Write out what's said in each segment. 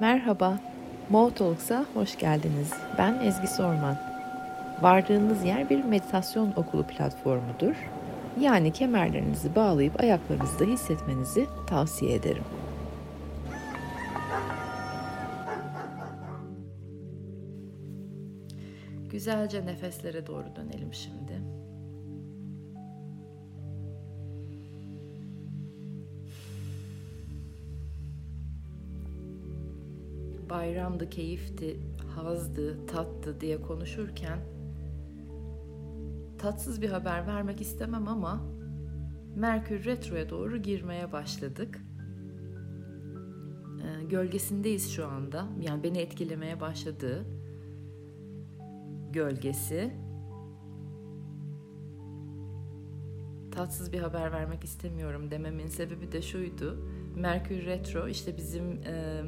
Merhaba, Mo Talks'a hoş geldiniz. Ben Ezgi Sorman. Vardığınız yer bir meditasyon okulu platformudur. Yani kemerlerinizi bağlayıp ayaklarınızda hissetmenizi tavsiye ederim. Güzelce nefeslere doğru dönelim şimdi. Bayramdı, keyifti, hazdı, tattı diye konuşurken tatsız bir haber vermek istemem ama Merkür Retro'ya doğru girmeye başladık. Ee, gölgesindeyiz şu anda. Yani beni etkilemeye başladı. Gölgesi. Tatsız bir haber vermek istemiyorum dememin sebebi de şuydu. Merkür Retro işte bizim e,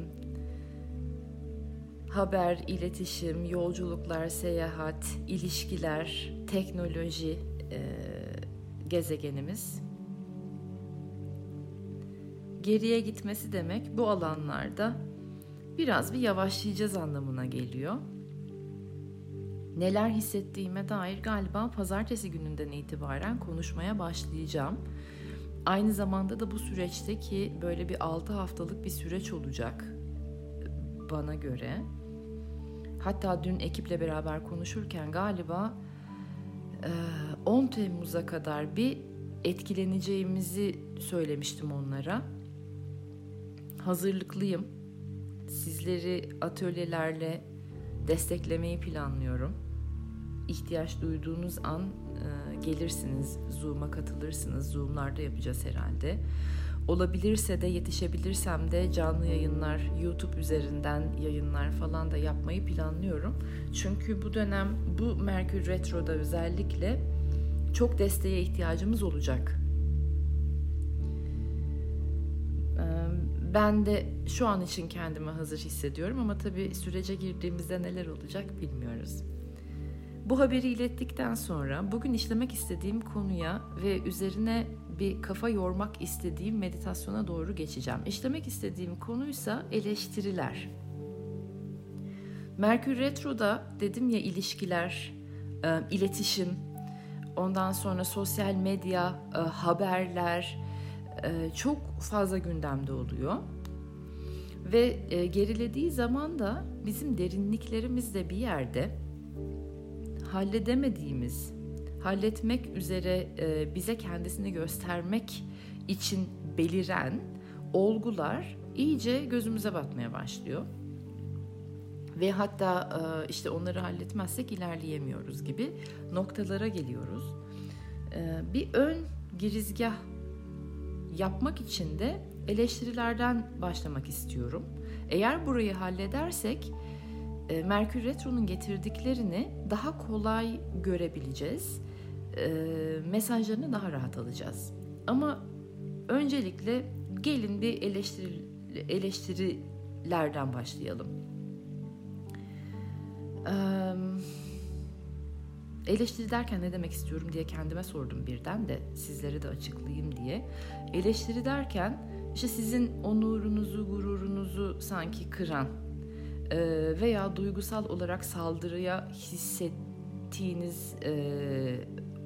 haber, iletişim, yolculuklar, seyahat, ilişkiler, teknoloji e, gezegenimiz. Geriye gitmesi demek bu alanlarda biraz bir yavaşlayacağız anlamına geliyor. Neler hissettiğime dair galiba pazartesi gününden itibaren konuşmaya başlayacağım. Aynı zamanda da bu süreçteki böyle bir 6 haftalık bir süreç olacak bana göre. Hatta dün ekiple beraber konuşurken galiba 10 Temmuz'a kadar bir etkileneceğimizi söylemiştim onlara. Hazırlıklıyım. Sizleri atölyelerle desteklemeyi planlıyorum. İhtiyaç duyduğunuz an gelirsiniz, Zoom'a katılırsınız. Zoom'larda yapacağız herhalde. Olabilirse de yetişebilirsem de canlı yayınlar, YouTube üzerinden yayınlar falan da yapmayı planlıyorum. Çünkü bu dönem bu Merkür Retro'da özellikle çok desteğe ihtiyacımız olacak. Ben de şu an için kendimi hazır hissediyorum ama tabii sürece girdiğimizde neler olacak bilmiyoruz. Bu haberi ilettikten sonra bugün işlemek istediğim konuya ve üzerine bir kafa yormak istediğim meditasyona doğru geçeceğim. İşlemek istediğim konuysa eleştiriler. Merkür Retro'da dedim ya ilişkiler, e, iletişim, ondan sonra sosyal medya, e, haberler e, çok fazla gündemde oluyor. Ve gerilediği zaman da bizim derinliklerimiz de bir yerde halledemediğimiz halletmek üzere e, bize kendisini göstermek için beliren olgular iyice gözümüze batmaya başlıyor. Ve hatta e, işte onları halletmezsek ilerleyemiyoruz gibi noktalara geliyoruz. E, bir ön girizgah yapmak için de eleştirilerden başlamak istiyorum. Eğer burayı halledersek Merkür Retro'nun getirdiklerini daha kolay görebileceğiz e, mesajlarını daha rahat alacağız. Ama öncelikle gelin bir eleştiri, eleştirilerden başlayalım. Eleştiri derken ne demek istiyorum diye kendime sordum birden de sizlere de açıklayayım diye. Eleştiri derken işte sizin onurunuzu, gururunuzu sanki kıran veya duygusal olarak saldırıya hissettiğiniz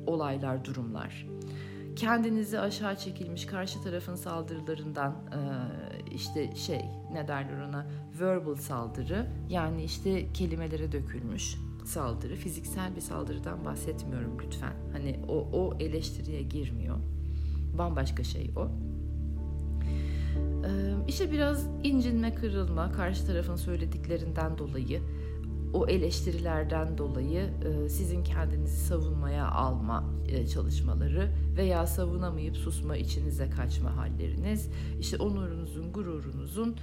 olaylar, durumlar. Kendinizi aşağı çekilmiş karşı tarafın saldırılarından e, işte şey ne derler ona verbal saldırı yani işte kelimelere dökülmüş saldırı fiziksel bir saldırıdan bahsetmiyorum lütfen. Hani o, o eleştiriye girmiyor. Bambaşka şey o. İşte biraz incinme, kırılma, karşı tarafın söylediklerinden dolayı o eleştirilerden dolayı sizin kendinizi savunmaya alma çalışmaları veya savunamayıp susma içinize kaçma halleriniz işte onurunuzun gururunuzun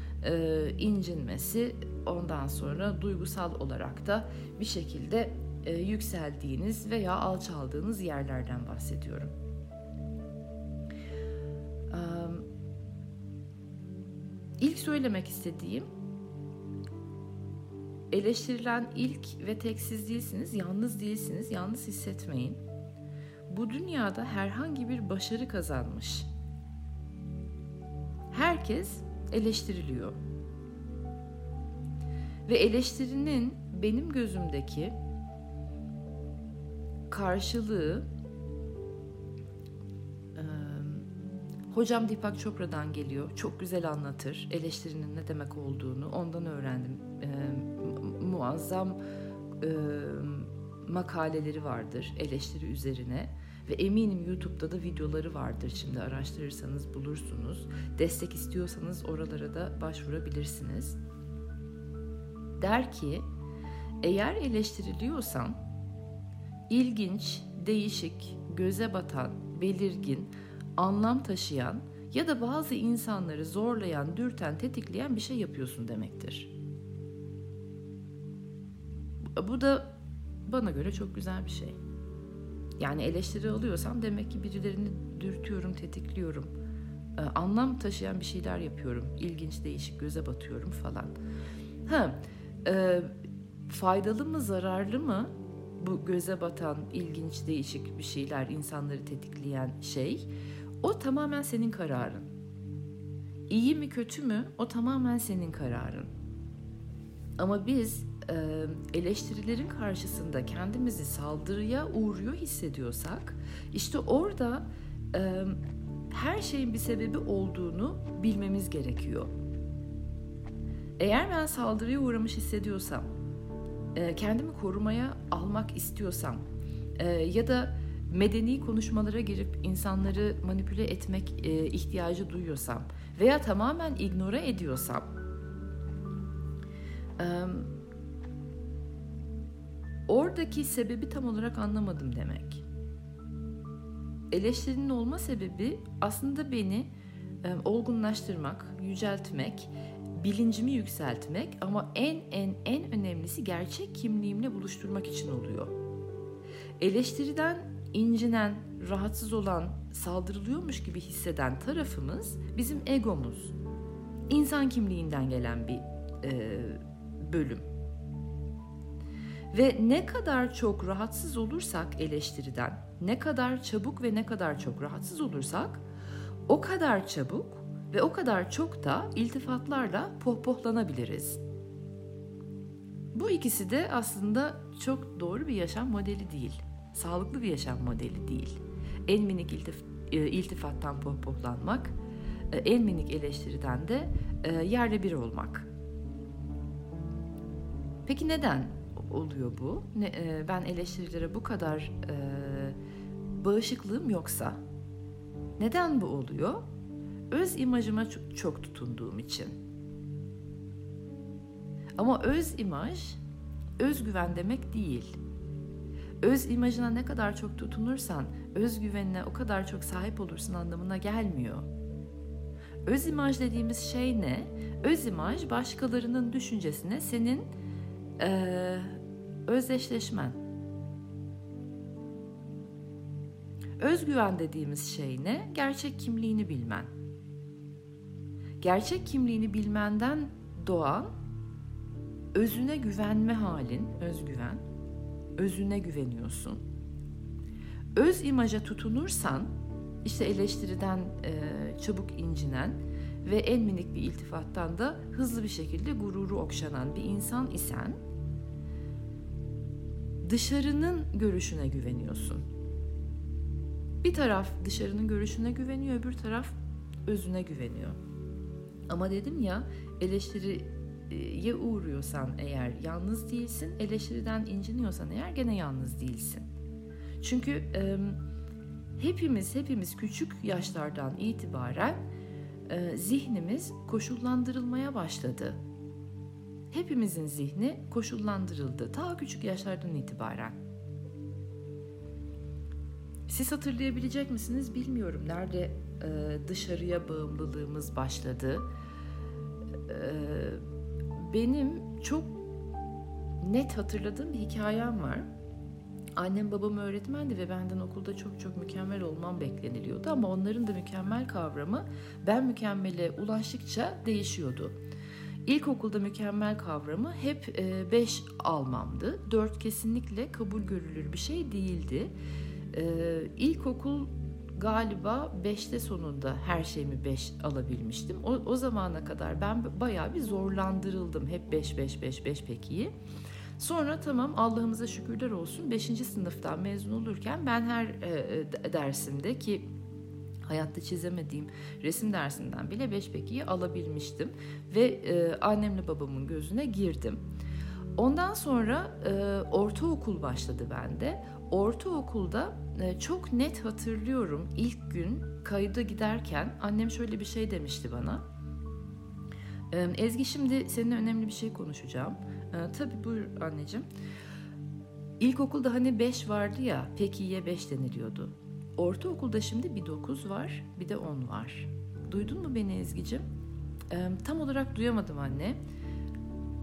incinmesi ondan sonra duygusal olarak da bir şekilde yükseldiğiniz veya alçaldığınız yerlerden bahsediyorum. İlk söylemek istediğim eleştirilen ilk ve tek siz değilsiniz, yalnız değilsiniz, yalnız hissetmeyin. Bu dünyada herhangi bir başarı kazanmış. Herkes eleştiriliyor. Ve eleştirinin benim gözümdeki karşılığı Hocam Deepak Chopra'dan geliyor. Çok güzel anlatır eleştirinin ne demek olduğunu. Ondan öğrendim. E, muazzam e, makaleleri vardır eleştiri üzerine. Ve eminim YouTube'da da videoları vardır. Şimdi araştırırsanız bulursunuz. Destek istiyorsanız oralara da başvurabilirsiniz. Der ki, eğer eleştiriliyorsan ilginç, değişik, göze batan, belirgin, anlam taşıyan ya da bazı insanları zorlayan, dürten, tetikleyen bir şey yapıyorsun demektir. Bu da bana göre çok güzel bir şey. Yani eleştiri alıyorsam demek ki birilerini dürtüyorum, tetikliyorum. Ee, anlam taşıyan bir şeyler yapıyorum. İlginç, değişik, göze batıyorum falan. Ha, e, faydalı mı, zararlı mı bu göze batan, ilginç, değişik bir şeyler, insanları tetikleyen şey? O tamamen senin kararın. İyi mi kötü mü? O tamamen senin kararın. Ama biz e, eleştirilerin karşısında kendimizi saldırıya uğruyor hissediyorsak, işte orada e, her şeyin bir sebebi olduğunu bilmemiz gerekiyor. Eğer ben saldırıya uğramış hissediyorsam, e, kendimi korumaya almak istiyorsam ya da medeni konuşmalara girip insanları manipüle etmek e, ihtiyacı duyuyorsam veya tamamen ignore ediyorsam e, oradaki sebebi tam olarak anlamadım demek. Eleştirinin olma sebebi aslında beni e, olgunlaştırmak, yüceltmek, bilincimi yükseltmek ama en en en önemlisi gerçek kimliğimle buluşturmak için oluyor. Eleştiriden incinen, rahatsız olan, saldırılıyormuş gibi hisseden tarafımız bizim egomuz. İnsan kimliğinden gelen bir e, bölüm. Ve ne kadar çok rahatsız olursak eleştiriden, ne kadar çabuk ve ne kadar çok rahatsız olursak o kadar çabuk ve o kadar çok da iltifatlarla pohpohlanabiliriz. Bu ikisi de aslında çok doğru bir yaşam modeli değil sağlıklı bir yaşam modeli değil. En minik iltif, e, iltifattan pohpohlanmak, e, en minik eleştiriden de e, yerle bir olmak. Peki neden oluyor bu? Ben eleştirilere bu kadar bağışıklığım yoksa neden bu oluyor? Öz imajıma çok tutunduğum için. Ama öz imaj özgüven demek değil öz imajına ne kadar çok tutunursan özgüvenine o kadar çok sahip olursun anlamına gelmiyor. Öz imaj dediğimiz şey ne? Öz imaj başkalarının düşüncesine senin ee, özdeşleşmen. Özgüven dediğimiz şey ne? Gerçek kimliğini bilmen. Gerçek kimliğini bilmenden doğan özüne güvenme halin, özgüven özüne güveniyorsun. Öz imaja tutunursan, işte eleştiriden e, çabuk incinen ve en minik bir iltifattan da hızlı bir şekilde gururu okşanan bir insan isen, dışarının görüşüne güveniyorsun. Bir taraf dışarının görüşüne güveniyor, öbür taraf özüne güveniyor. Ama dedim ya eleştiri ye uğruyorsan eğer yalnız değilsin, eleştiriden inciniyorsan eğer gene yalnız değilsin. Çünkü e, hepimiz hepimiz küçük yaşlardan itibaren e, zihnimiz koşullandırılmaya başladı. Hepimizin zihni koşullandırıldı ta küçük yaşlardan itibaren. Siz hatırlayabilecek misiniz bilmiyorum. Nerede e, dışarıya bağımlılığımız başladı? E, benim çok net hatırladığım bir hikayem var. Annem babam öğretmendi ve benden okulda çok çok mükemmel olmam bekleniliyordu ama onların da mükemmel kavramı ben mükemmele ulaştıkça değişiyordu. İlkokulda mükemmel kavramı hep 5 e, almamdı. 4 kesinlikle kabul görülür bir şey değildi. E, ilkokul galiba 5'te sonunda her şeyimi 5 alabilmiştim. O, o zamana kadar ben bayağı bir zorlandırıldım. Hep 5 5 5 5 pek iyi. Sonra tamam Allah'ımıza şükürler olsun 5. sınıftan mezun olurken ben her e, e dersimde ki hayatta çizemediğim resim dersinden bile 5 pekiyi alabilmiştim ve e, annemle babamın gözüne girdim. Ondan sonra e, ortaokul başladı bende. Ortaokulda çok net hatırlıyorum ilk gün kayıda giderken annem şöyle bir şey demişti bana. Ezgi şimdi seninle önemli bir şey konuşacağım. E, tabii buyur anneciğim. İlkokulda hani 5 vardı ya pek iyiye 5 deniliyordu. Ortaokulda şimdi bir 9 var bir de 10 var. Duydun mu beni Ezgi'cim? Tam olarak duyamadım anne.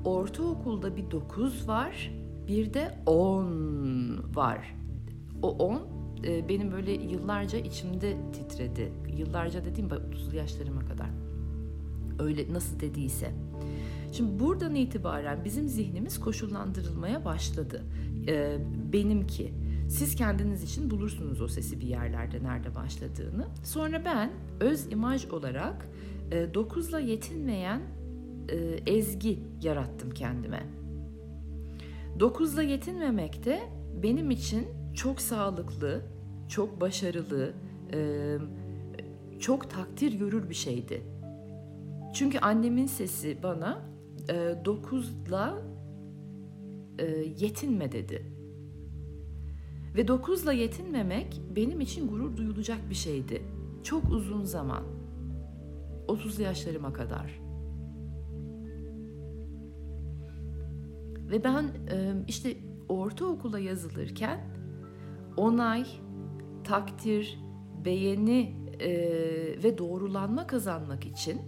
Ortaokulda bir 9 var bir de 10 var. O 10 e, benim böyle yıllarca içimde titredi. Yıllarca dediğim 30'lu yaşlarıma kadar. Öyle nasıl dediyse. Şimdi buradan itibaren bizim zihnimiz koşullandırılmaya başladı. E, benimki. Siz kendiniz için bulursunuz o sesi bir yerlerde nerede başladığını. Sonra ben öz imaj olarak e, 9'la yetinmeyen e, ezgi yarattım kendime. 9'la yetinmemek de benim için çok sağlıklı, çok başarılı, çok takdir görür bir şeydi. Çünkü annemin sesi bana e, dokuzla e, yetinme dedi. Ve dokuzla yetinmemek benim için gurur duyulacak bir şeydi. Çok uzun zaman. 30 yaşlarıma kadar. Ve ben işte ortaokula yazılırken onay, takdir, beğeni ve doğrulanma kazanmak için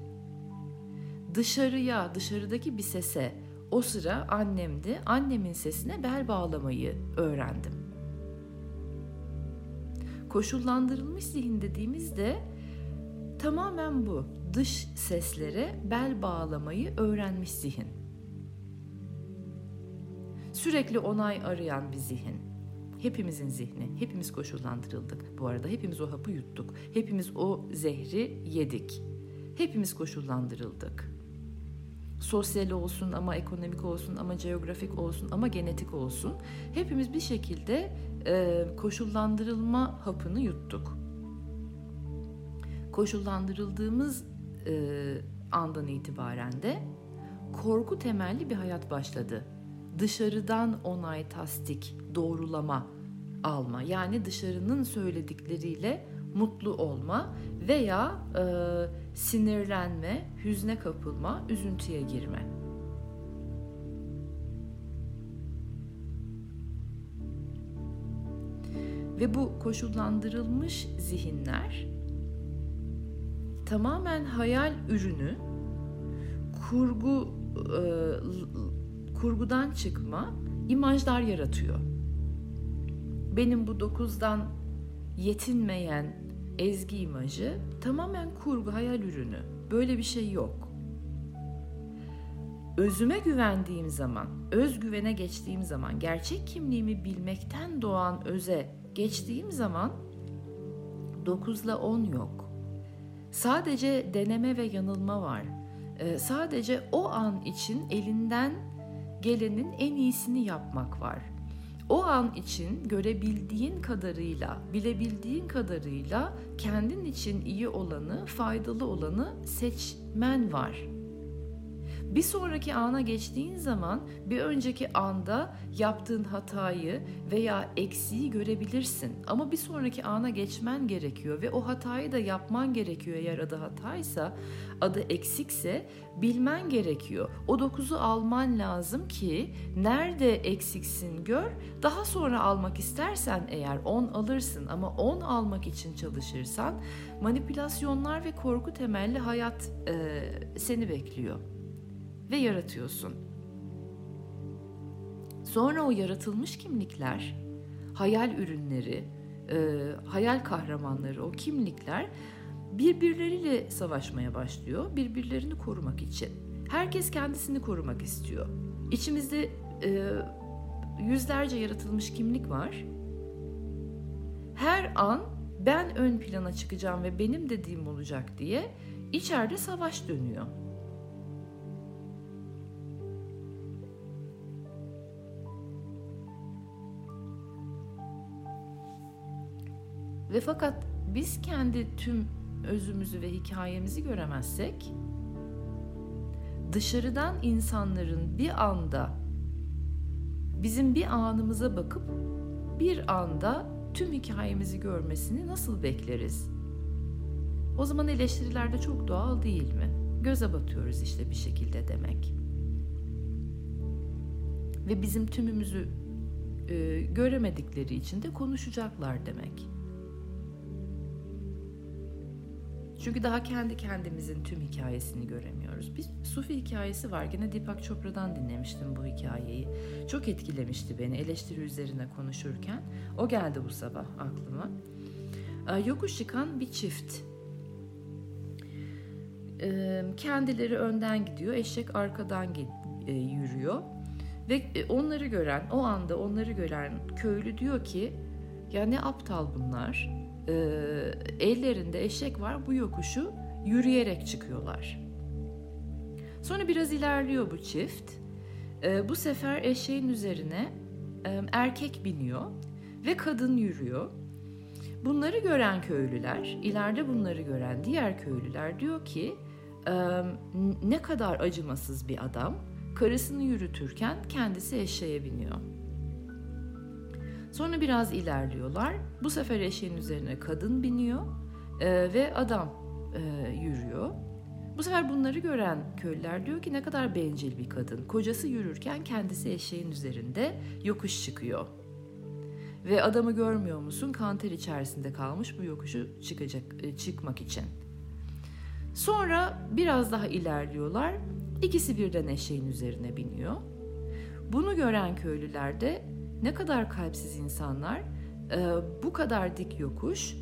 dışarıya, dışarıdaki bir sese o sıra annemdi. Annemin sesine bel bağlamayı öğrendim. Koşullandırılmış zihin dediğimizde tamamen bu. Dış seslere bel bağlamayı öğrenmiş zihin. Sürekli onay arayan bir zihin. Hepimizin zihni, hepimiz koşullandırıldık. Bu arada hepimiz o hapı yuttuk. Hepimiz o zehri yedik. Hepimiz koşullandırıldık. Sosyal olsun ama ekonomik olsun ama geografik olsun ama genetik olsun. Hepimiz bir şekilde e, koşullandırılma hapını yuttuk. Koşullandırıldığımız e, andan itibaren de korku temelli bir hayat başladı dışarıdan onay, tasdik, doğrulama alma. Yani dışarının söyledikleriyle mutlu olma veya e, sinirlenme, hüzne kapılma, üzüntüye girme. Ve bu koşullandırılmış zihinler tamamen hayal ürünü, kurgu e, kurgudan çıkma imajlar yaratıyor. Benim bu dokuzdan yetinmeyen ezgi imajı tamamen kurgu, hayal ürünü. Böyle bir şey yok. Özüme güvendiğim zaman, özgüvene geçtiğim zaman, gerçek kimliğimi bilmekten doğan öze geçtiğim zaman 9 ile 10 yok. Sadece deneme ve yanılma var. Ee, sadece o an için elinden gelenin en iyisini yapmak var. O an için görebildiğin kadarıyla, bilebildiğin kadarıyla kendin için iyi olanı, faydalı olanı seçmen var. Bir sonraki ana geçtiğin zaman bir önceki anda yaptığın hatayı veya eksiği görebilirsin. Ama bir sonraki ana geçmen gerekiyor ve o hatayı da yapman gerekiyor eğer adı hataysa, adı eksikse bilmen gerekiyor. O dokuzu alman lazım ki nerede eksiksin gör. Daha sonra almak istersen eğer 10 alırsın ama 10 almak için çalışırsan manipülasyonlar ve korku temelli hayat e, seni bekliyor ve yaratıyorsun. Sonra o yaratılmış kimlikler, hayal ürünleri, e, hayal kahramanları, o kimlikler birbirleriyle savaşmaya başlıyor, birbirlerini korumak için. Herkes kendisini korumak istiyor. İçimizde e, yüzlerce yaratılmış kimlik var. Her an ben ön plana çıkacağım ve benim dediğim olacak diye içeride savaş dönüyor. Ve fakat biz kendi tüm özümüzü ve hikayemizi göremezsek dışarıdan insanların bir anda bizim bir anımıza bakıp bir anda tüm hikayemizi görmesini nasıl bekleriz? O zaman eleştiriler de çok doğal değil mi? Göze batıyoruz işte bir şekilde demek. Ve bizim tümümüzü e, göremedikleri için de konuşacaklar demek. Çünkü daha kendi kendimizin tüm hikayesini göremiyoruz. Bir Sufi hikayesi var. Gene Deepak Chopra'dan dinlemiştim bu hikayeyi. Çok etkilemişti beni eleştiri üzerine konuşurken. O geldi bu sabah aklıma. Ee, yokuş çıkan bir çift. Ee, kendileri önden gidiyor, eşek arkadan e, yürüyor. Ve e, onları gören, o anda onları gören köylü diyor ki, ya ne aptal bunlar e, ellerinde eşek var bu yokuşu yürüyerek çıkıyorlar. Sonra biraz ilerliyor bu çift. E, bu sefer eşeğin üzerine e, erkek biniyor ve kadın yürüyor. Bunları gören köylüler, ileride bunları gören diğer köylüler diyor ki e, ne kadar acımasız bir adam. Karısını yürütürken kendisi eşeğe biniyor. Sonra biraz ilerliyorlar. Bu sefer eşeğin üzerine kadın biniyor e, ve adam e, yürüyor. Bu sefer bunları gören köylüler diyor ki ne kadar bencil bir kadın. Kocası yürürken kendisi eşeğin üzerinde yokuş çıkıyor. Ve adamı görmüyor musun? Kanter içerisinde kalmış bu yokuşu çıkacak e, çıkmak için. Sonra biraz daha ilerliyorlar. İkisi birden eşeğin üzerine biniyor. Bunu gören köylüler de ne kadar kalpsiz insanlar, e, bu kadar dik yokuş,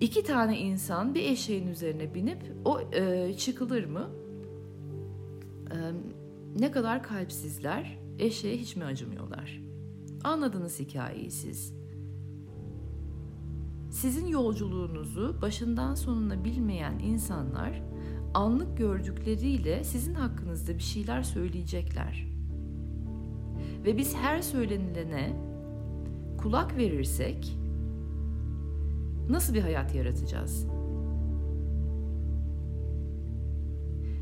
iki tane insan bir eşeğin üzerine binip o e, çıkılır mı? E, ne kadar kalpsizler, eşeğe hiç mi acımıyorlar? Anladınız hikayeyi siz. Sizin yolculuğunuzu başından sonuna bilmeyen insanlar anlık gördükleriyle sizin hakkınızda bir şeyler söyleyecekler. Ve biz her söylenilene kulak verirsek nasıl bir hayat yaratacağız?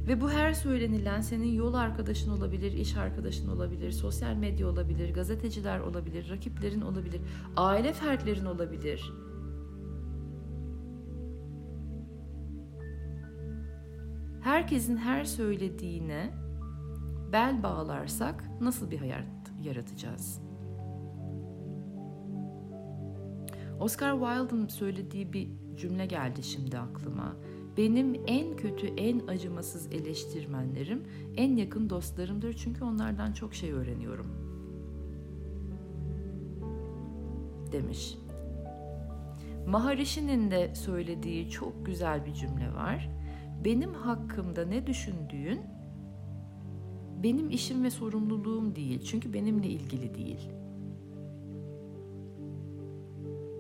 Ve bu her söylenilen senin yol arkadaşın olabilir, iş arkadaşın olabilir, sosyal medya olabilir, gazeteciler olabilir, rakiplerin olabilir, aile fertlerin olabilir. Herkesin her söylediğine bel bağlarsak nasıl bir hayat yaratacağız? Oscar Wilde'ın söylediği bir cümle geldi şimdi aklıma. Benim en kötü, en acımasız eleştirmenlerim en yakın dostlarımdır çünkü onlardan çok şey öğreniyorum. Demiş. Maharishi'nin de söylediği çok güzel bir cümle var. Benim hakkımda ne düşündüğün benim işim ve sorumluluğum değil. Çünkü benimle ilgili değil.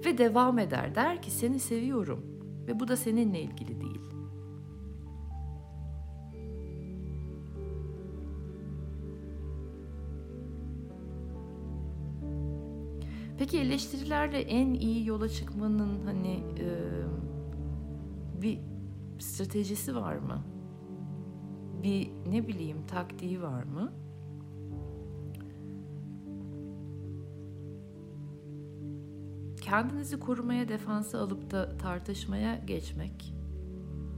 Ve devam eder der ki seni seviyorum ve bu da seninle ilgili değil. Peki eleştirilerle en iyi yola çıkmanın hani e, bir stratejisi var mı? Bir ne bileyim taktiği var mı? Kendinizi korumaya, defansa alıp da tartışmaya geçmek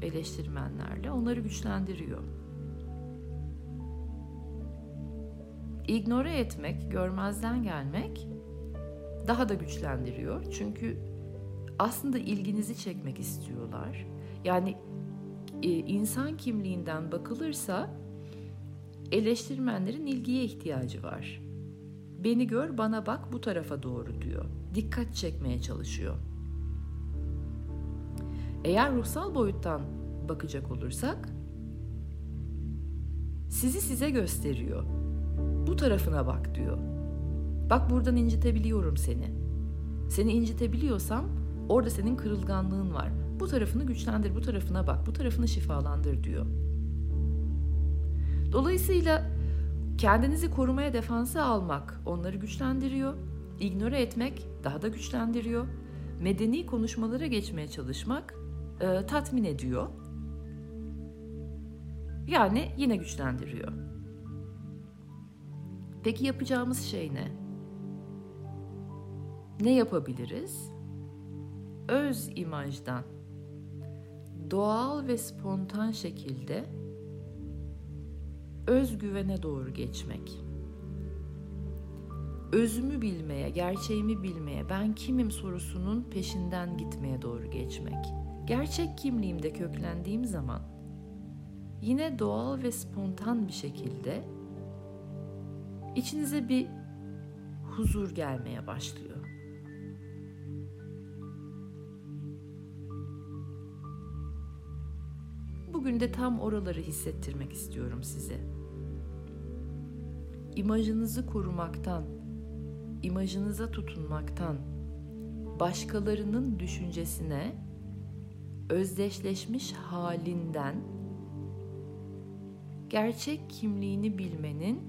eleştirmenlerle onları güçlendiriyor. İgnore etmek, görmezden gelmek daha da güçlendiriyor. Çünkü aslında ilginizi çekmek istiyorlar. Yani insan kimliğinden bakılırsa eleştirmenlerin ilgiye ihtiyacı var. Beni gör, bana bak, bu tarafa doğru diyor. Dikkat çekmeye çalışıyor. Eğer ruhsal boyuttan bakacak olursak sizi size gösteriyor. Bu tarafına bak diyor. Bak buradan incitebiliyorum seni. Seni incitebiliyorsam Orada senin kırılganlığın var. Bu tarafını güçlendir, bu tarafına bak, bu tarafını şifalandır diyor. Dolayısıyla kendinizi korumaya defansa almak onları güçlendiriyor. İgnore etmek daha da güçlendiriyor. Medeni konuşmalara geçmeye çalışmak e, tatmin ediyor. Yani yine güçlendiriyor. Peki yapacağımız şey ne? Ne yapabiliriz? Öz imajdan doğal ve spontan şekilde özgüvene doğru geçmek. Özümü bilmeye, gerçeğimi bilmeye, ben kimim sorusunun peşinden gitmeye doğru geçmek. Gerçek kimliğimde köklendiğim zaman yine doğal ve spontan bir şekilde içinize bir huzur gelmeye başlıyor. Bugün de tam oraları hissettirmek istiyorum size. İmajınızı korumaktan, imajınıza tutunmaktan, başkalarının düşüncesine özdeşleşmiş halinden gerçek kimliğini bilmenin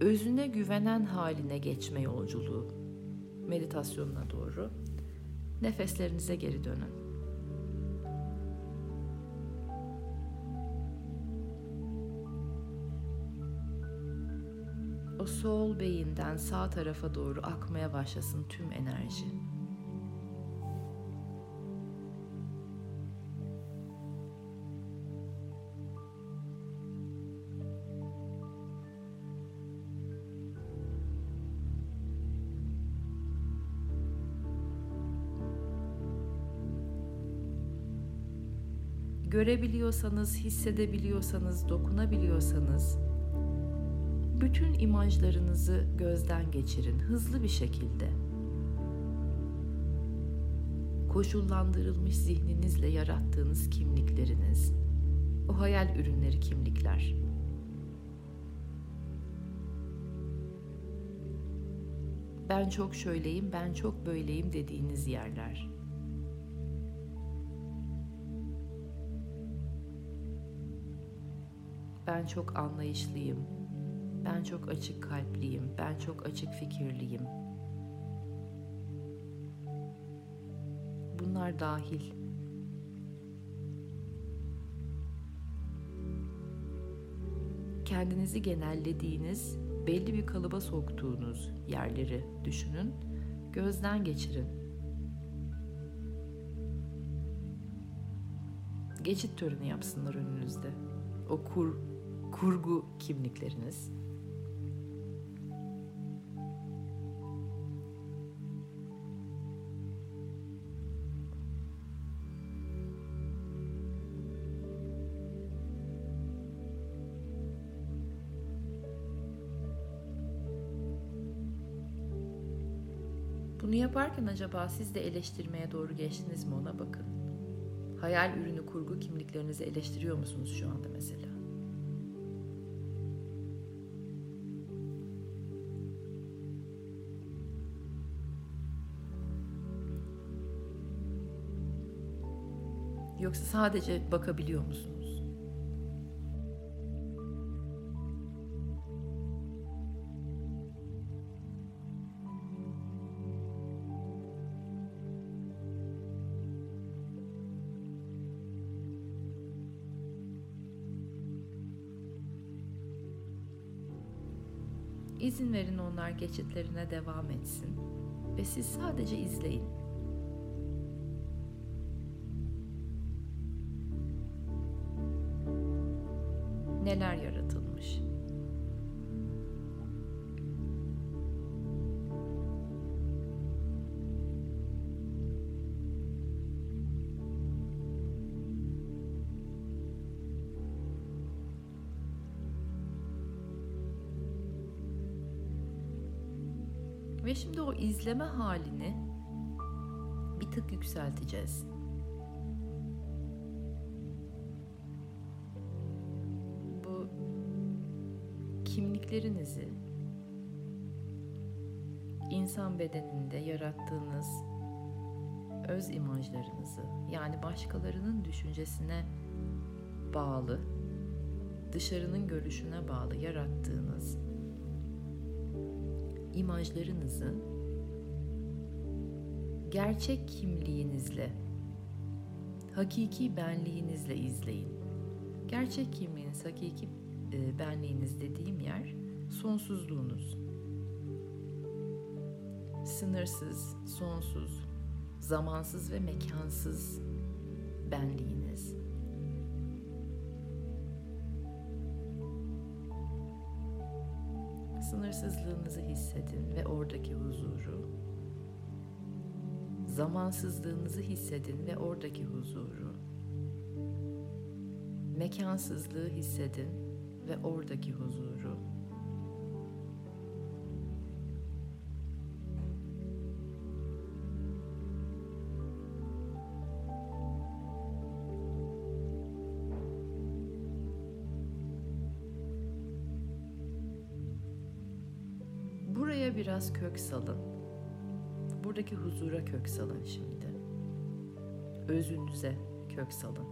özüne güvenen haline geçme yolculuğu meditasyonuna doğru. Nefeslerinize geri dönün. Sol beyinden sağ tarafa doğru akmaya başlasın tüm enerji. görebiliyorsanız, hissedebiliyorsanız, dokunabiliyorsanız bütün imajlarınızı gözden geçirin hızlı bir şekilde. Koşullandırılmış zihninizle yarattığınız kimlikleriniz, o hayal ürünleri kimlikler. Ben çok şöyleyim, ben çok böyleyim dediğiniz yerler. Ben çok anlayışlıyım, ben çok açık kalpliyim, ben çok açık fikirliyim. Bunlar dahil. Kendinizi genellediğiniz, belli bir kalıba soktuğunuz yerleri düşünün, gözden geçirin. Geçit töreni yapsınlar önünüzde. O kur, kurgu kimlikleriniz. Bunu yaparken acaba siz de eleştirmeye doğru geçtiniz mi ona bakın. Hayal ürünü kurgu kimliklerinizi eleştiriyor musunuz şu anda mesela? Yoksa sadece bakabiliyor musunuz? İzin verin onlar geçitlerine devam etsin ve siz sadece izleyin. Ve şimdi o izleme halini bir tık yükselteceğiz. Bu kimliklerinizi insan bedeninde yarattığınız öz imajlarınızı yani başkalarının düşüncesine bağlı, dışarının görüşüne bağlı yarattığınız imajlarınızı gerçek kimliğinizle, hakiki benliğinizle izleyin. Gerçek kimliğiniz, hakiki e, benliğiniz dediğim yer sonsuzluğunuz. Sınırsız, sonsuz, zamansız ve mekansız benliğiniz. Sınırsızlığınızı hissedin ve oradaki huzuru. Zamansızlığınızı hissedin ve oradaki huzuru. Mekansızlığı hissedin ve oradaki huzuru. Biraz kök salın. Buradaki huzura kök salın şimdi. Özünüze kök salın.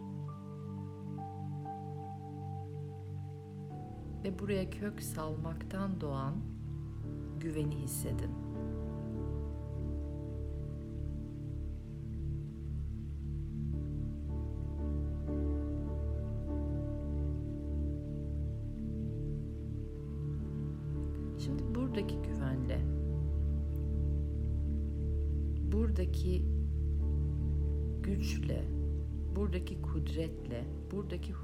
Ve buraya kök salmaktan doğan güveni hissedin.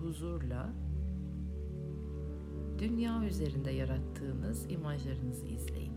Huzurla dünya üzerinde yarattığınız imajlarınızı izleyin.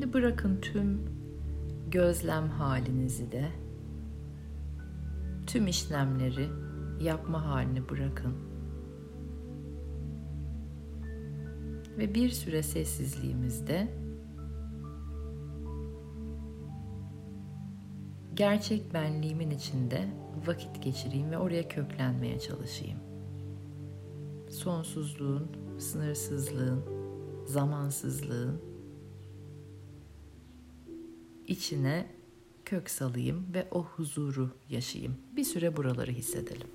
Şimdi bırakın tüm gözlem halinizi de tüm işlemleri yapma halini bırakın. Ve bir süre sessizliğimizde gerçek benliğimin içinde vakit geçireyim ve oraya köklenmeye çalışayım. Sonsuzluğun, sınırsızlığın, zamansızlığın içine kök salayım ve o huzuru yaşayayım. Bir süre buraları hissedelim.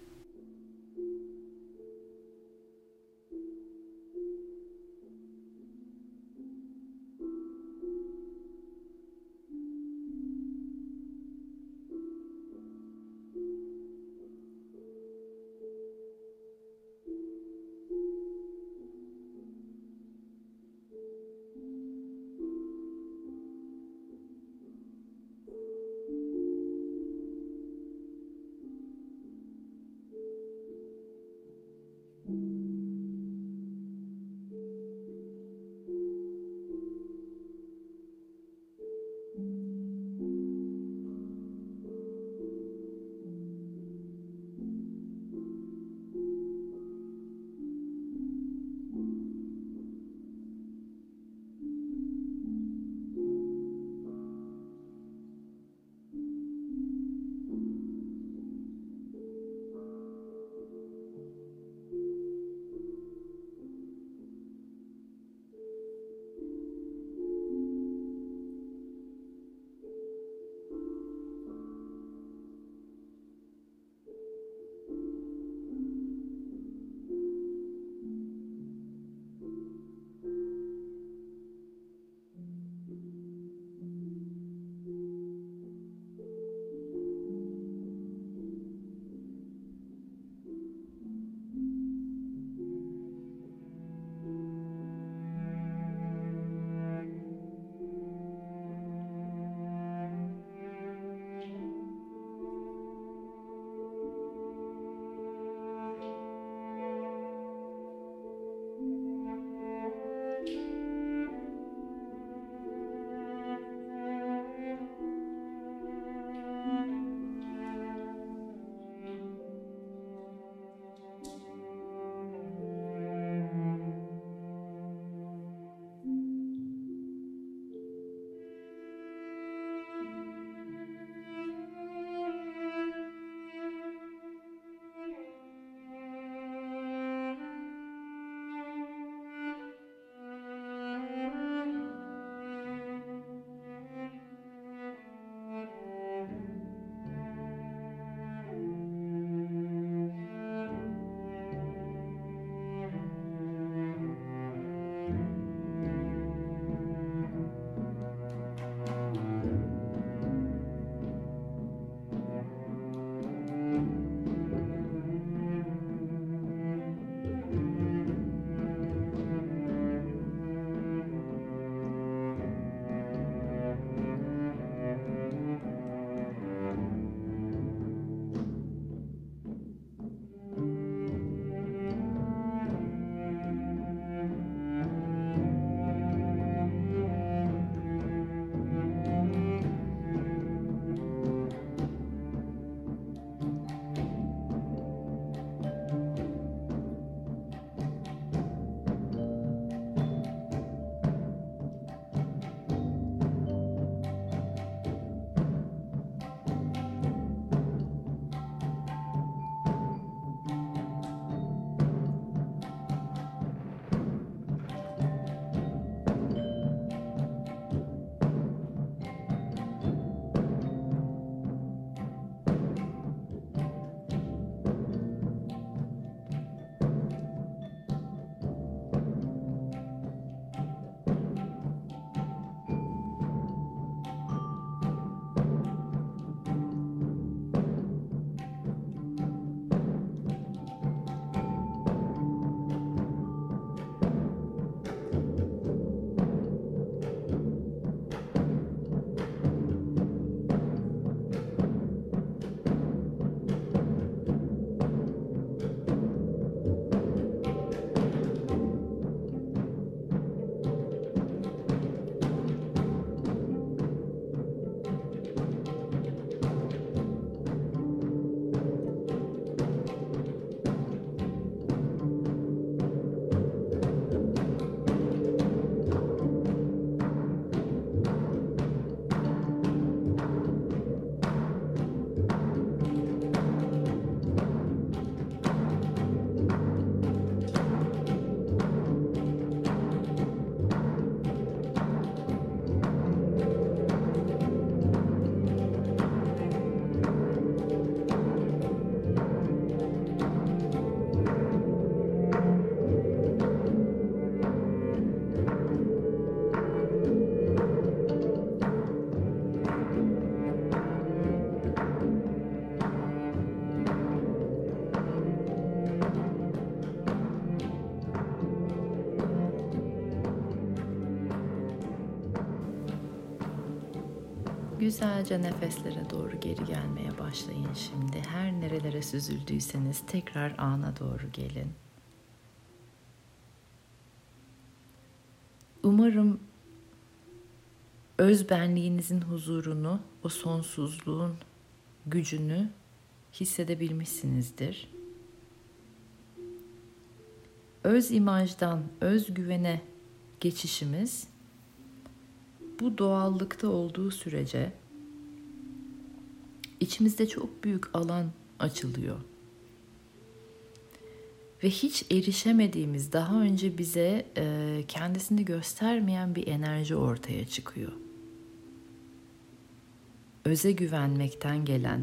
Güzelce nefeslere doğru geri gelmeye başlayın şimdi. Her nerelere süzüldüyseniz tekrar ana doğru gelin. Umarım öz benliğinizin huzurunu, o sonsuzluğun gücünü hissedebilmişsinizdir. Öz imajdan öz güvene geçişimiz bu doğallıkta olduğu sürece içimizde çok büyük alan açılıyor. Ve hiç erişemediğimiz, daha önce bize e, kendisini göstermeyen bir enerji ortaya çıkıyor. Öze güvenmekten gelen,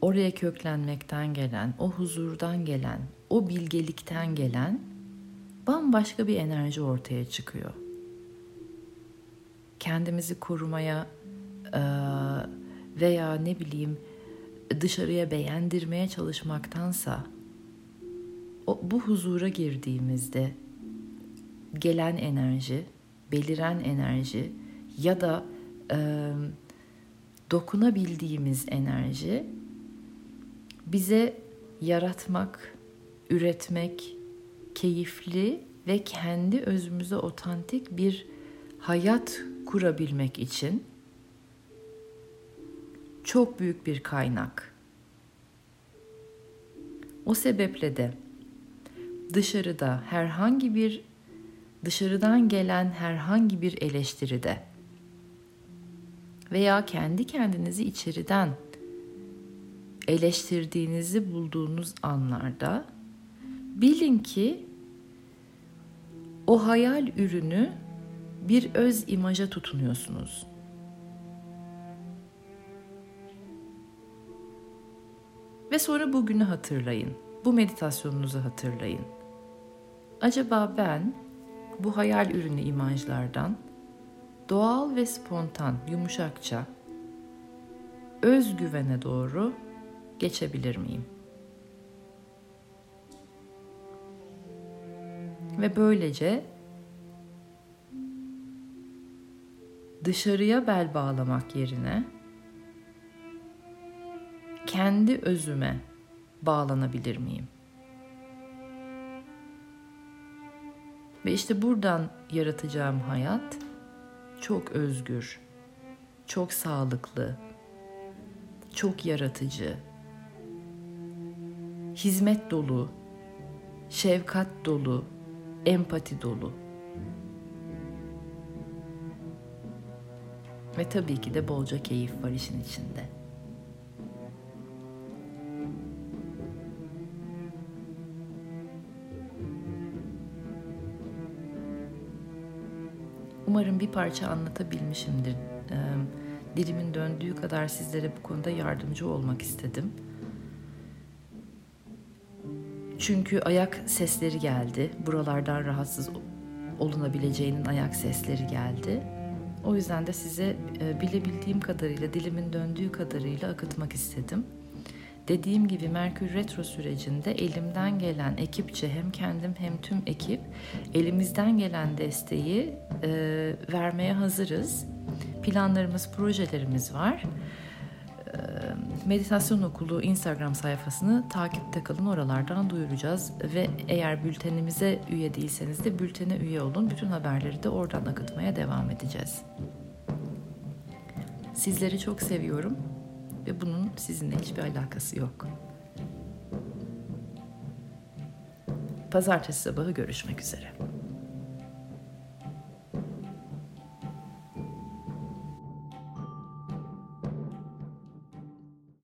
oraya köklenmekten gelen, o huzurdan gelen, o bilgelikten gelen bambaşka bir enerji ortaya çıkıyor. Kendimizi korumaya veya ne bileyim dışarıya beğendirmeye çalışmaktansa o, bu huzura girdiğimizde gelen enerji, beliren enerji ya da e, dokunabildiğimiz enerji bize yaratmak, üretmek, keyifli ve kendi özümüze otantik bir hayat kurabilmek için çok büyük bir kaynak. O sebeple de dışarıda herhangi bir dışarıdan gelen herhangi bir eleştiride veya kendi kendinizi içeriden eleştirdiğinizi bulduğunuz anlarda bilin ki o hayal ürünü bir öz imaja tutunuyorsunuz. Ve sonra bugünü hatırlayın. Bu meditasyonunuzu hatırlayın. Acaba ben bu hayal ürünü imajlardan doğal ve spontan, yumuşakça özgüvene doğru geçebilir miyim? Ve böylece dışarıya bel bağlamak yerine kendi özüme bağlanabilir miyim? Ve işte buradan yaratacağım hayat çok özgür, çok sağlıklı, çok yaratıcı, hizmet dolu, şefkat dolu, empati dolu. Ve tabii ki de bolca keyif var işin içinde. Umarım bir parça anlatabilmişimdir. Dilimin döndüğü kadar sizlere bu konuda yardımcı olmak istedim. Çünkü ayak sesleri geldi. Buralardan rahatsız olunabileceğinin ayak sesleri geldi. O yüzden de size e, bilebildiğim kadarıyla, dilimin döndüğü kadarıyla akıtmak istedim. Dediğim gibi Merkür Retro sürecinde elimden gelen ekipçe hem kendim hem tüm ekip elimizden gelen desteği e, vermeye hazırız. Planlarımız, projelerimiz var. E, Meditasyon Okulu Instagram sayfasını takipte kalın oralardan duyuracağız ve eğer bültenimize üye değilseniz de bültene üye olun. Bütün haberleri de oradan akıtmaya devam edeceğiz. Sizleri çok seviyorum ve bunun sizinle hiçbir alakası yok. Pazartesi sabahı görüşmek üzere.